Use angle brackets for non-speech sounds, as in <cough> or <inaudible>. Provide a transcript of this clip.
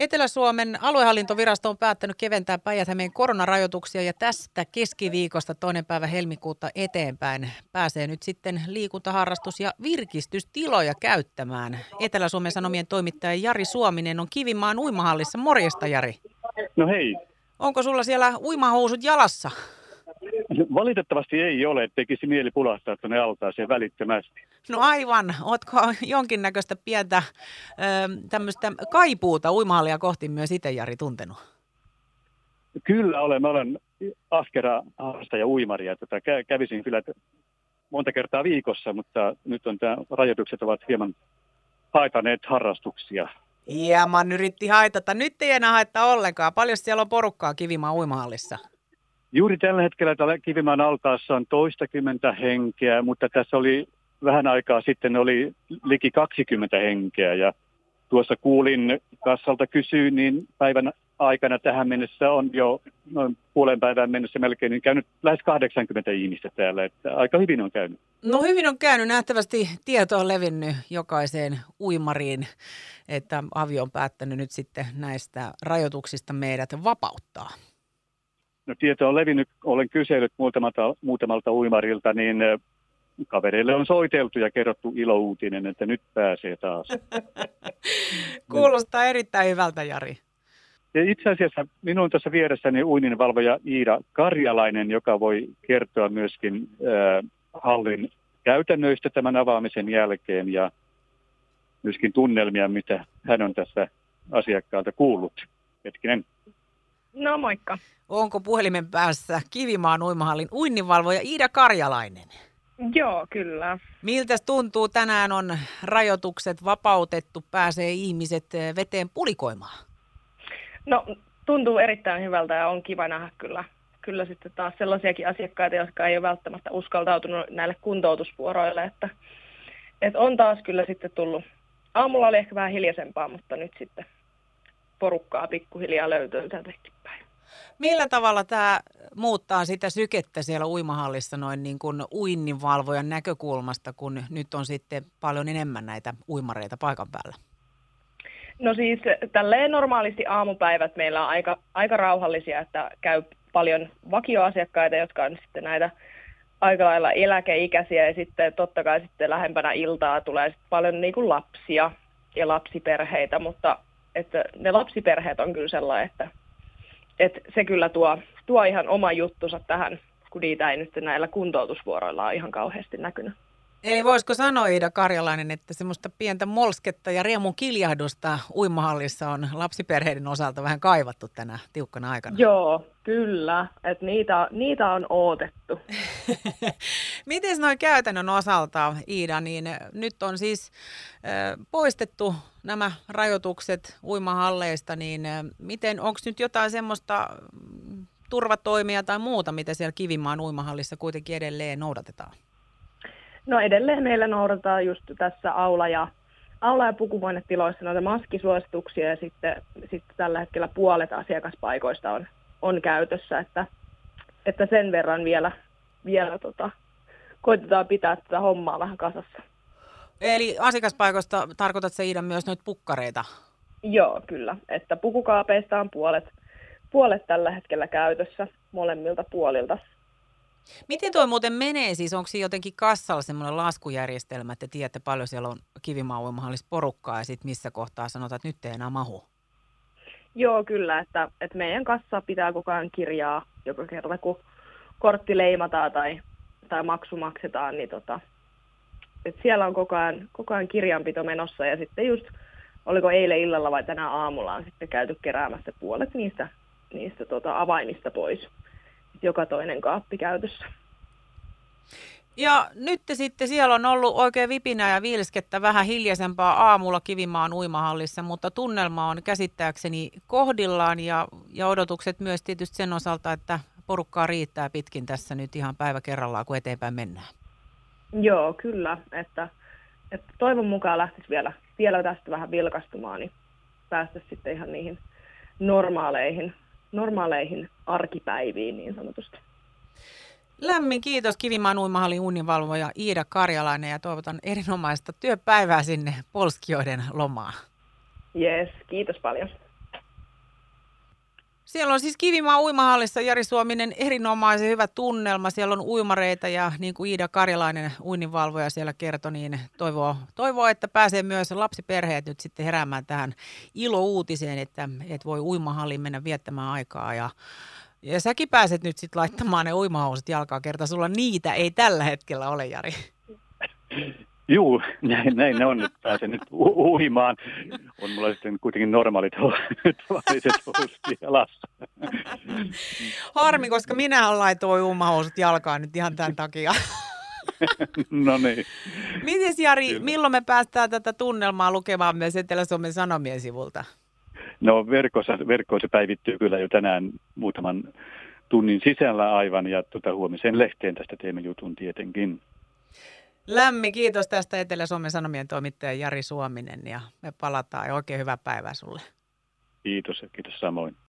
Etelä-Suomen aluehallintovirasto on päättänyt keventää päijät koronarajoituksia ja tästä keskiviikosta toinen päivä helmikuuta eteenpäin pääsee nyt sitten liikuntaharrastus- ja virkistystiloja käyttämään. Etelä-Suomen Sanomien toimittaja Jari Suominen on Kivimaan uimahallissa. Morjesta Jari. No hei. Onko sulla siellä uimahousut jalassa? Valitettavasti ei ole, tekisi mieli pulahtaa tuonne altaaseen välittömästi. No aivan. Ootko jonkinnäköistä pientä tämmöistä kaipuuta uimahallia kohti myös itse, Jari, tuntenut? Kyllä olen. Mä olen ahkera ja uimari. Tätä tota, kävisin kyllä monta kertaa viikossa, mutta nyt on tämä, rajoitukset ovat hieman haitaneet harrastuksia. Hieman yritti haitata. Nyt ei enää haittaa ollenkaan. Paljon siellä on porukkaa Kivimaan uimahallissa? Juuri tällä hetkellä täällä Kivimaan altaassa on toistakymmentä henkeä, mutta tässä oli vähän aikaa sitten oli liki 20 henkeä ja tuossa kuulin kassalta kysyyn, niin päivän aikana tähän mennessä on jo noin puolen päivän mennessä melkein niin käynyt lähes 80 ihmistä täällä, että aika hyvin on käynyt. No hyvin on käynyt, nähtävästi tieto on levinnyt jokaiseen uimariin, että avio on päättänyt nyt sitten näistä rajoituksista meidät vapauttaa. No tieto on levinnyt, olen kysellyt muutamalta, muutamalta uimarilta, niin kavereille on soiteltu ja kerrottu ilouutinen, että nyt pääsee taas. <laughs> Kuulostaa erittäin hyvältä, Jari. Ja itse asiassa minun tuossa vieressäni uininvalvoja Iida Karjalainen, joka voi kertoa myöskin äh, hallin käytännöistä tämän avaamisen jälkeen ja myöskin tunnelmia, mitä hän on tässä asiakkaalta kuullut. Hetkinen. No moikka. Onko puhelimen päässä Kivimaan uimahallin uinninvalvoja Iida Karjalainen? Joo, kyllä. Miltä tuntuu? Tänään on rajoitukset vapautettu, pääsee ihmiset eh, veteen pulikoimaan. No, tuntuu erittäin hyvältä ja on kiva nähdä kyllä, kyllä sitten taas sellaisiakin asiakkaita, jotka ei ole välttämättä uskaltautunut näille kuntoutusvuoroille, että, että on taas kyllä sitten tullut. Aamulla oli ehkä vähän hiljaisempaa, mutta nyt sitten porukkaa pikkuhiljaa löytyy täältä päin. Millä tavalla tämä muuttaa sitä sykettä siellä uimahallissa noin niin kuin uinninvalvojan näkökulmasta, kun nyt on sitten paljon enemmän näitä uimareita paikan päällä? No siis tälleen normaalisti aamupäivät meillä on aika, aika rauhallisia, että käy paljon vakioasiakkaita, jotka on sitten näitä aika lailla eläkeikäisiä ja sitten totta kai sitten lähempänä iltaa tulee sitten paljon niin kuin lapsia ja lapsiperheitä, mutta että ne lapsiperheet on kyllä sellainen, että et se kyllä tuo, tuo ihan oma juttunsa tähän, kun niitä ei nyt näillä kuntoutusvuoroilla ole ihan kauheasti näkynyt. Eli voisiko sanoa Iida Karjalainen, että semmoista pientä molsketta ja riemun kiljahdusta uimahallissa on lapsiperheiden osalta vähän kaivattu tänä tiukkana aikana? Joo, kyllä. Että niitä, niitä on odotettu. <laughs> Miten noin käytännön osalta, Iida, niin nyt on siis äh, poistettu nämä rajoitukset uimahalleista, niin äh, miten, onko nyt jotain semmoista mm, turvatoimia tai muuta, mitä siellä Kivimaan uimahallissa kuitenkin edelleen noudatetaan? No edelleen meillä noudataan just tässä aula- ja, aula- ja pukuvoinetiloissa noita maskisuosituksia ja sitten, sitten tällä hetkellä puolet asiakaspaikoista on, on käytössä, että, että sen verran vielä, vielä tota, koitetaan pitää tätä hommaa vähän kasassa. Eli asiakaspaikoista tarkoitat se Iida myös noita pukkareita? Joo, kyllä. Että pukukaapeista on puolet, puolet tällä hetkellä käytössä molemmilta puolilta. Miten tuo muuten menee siis? Onko jotenkin kassalla semmoinen laskujärjestelmä, että tiedätte paljon siellä on kivimauimahallissa porukkaa ja sitten missä kohtaa sanotaan, että nyt ei enää mahu? Joo, kyllä. Että, että meidän kassa pitää koko ajan kirjaa joka kerta, kun kortti leimataan tai, tai maksu maksetaan, niin tota, että siellä on koko ajan, koko ajan kirjanpito menossa ja sitten just, oliko eilen illalla vai tänä aamulla on sitten käyty keräämässä puolet niistä, niistä tota avaimista pois joka toinen kaappi käytössä. Ja nyt sitten siellä on ollut oikein vipinä ja viilskettä vähän hiljaisempaa aamulla Kivimaan uimahallissa, mutta tunnelma on käsittääkseni kohdillaan ja, ja odotukset myös tietysti sen osalta, että porukkaa riittää pitkin tässä nyt ihan päivä kerrallaan, kun eteenpäin mennään. Joo, kyllä. Että, että toivon mukaan lähtisi vielä, vielä tästä vähän vilkastumaan, niin päästä sitten ihan niihin normaaleihin normaaleihin arkipäiviin niin sanotusti. Lämmin kiitos Kivimaan uimahallin uninvalvoja Iida Karjalainen ja toivotan erinomaista työpäivää sinne polskioiden lomaan. Yes, kiitos paljon. Siellä on siis Kivimaa uimahallissa Jari Suominen erinomaisen hyvä tunnelma. Siellä on uimareita ja niin kuin Iida Karjalainen uininvalvoja siellä kertoi, niin toivoo, toivoo, että pääsee myös lapsiperheet nyt sitten heräämään tähän ilouutiseen, että, että voi uimahalliin mennä viettämään aikaa ja ja säkin pääset nyt sitten laittamaan ne uimahousut jalkaa kerta. Sulla niitä ei tällä hetkellä ole, Jari. Juu, <laughs> näin, näin ne on, nyt pääsen nyt u- uimaan. On mulla sitten kuitenkin normaalit <laughs> tavalliset housut jalassa. <laughs> Harmi, koska minä laitoin uimahousut jalkaan nyt ihan tämän takia. <laughs> no niin. Miten Jari, Kyllä. milloin me päästään tätä tunnelmaa lukemaan myös Etelä-Suomen Sanomien sivulta? No verkossa, verkkoon se päivittyy kyllä jo tänään muutaman tunnin sisällä aivan ja tuota, huomiseen lehteen tästä teemme jutun tietenkin. Lämmin kiitos tästä Etelä-Suomen Sanomien toimittaja Jari Suominen ja me palataan ja oikein hyvää päivää sulle. Kiitos ja kiitos samoin.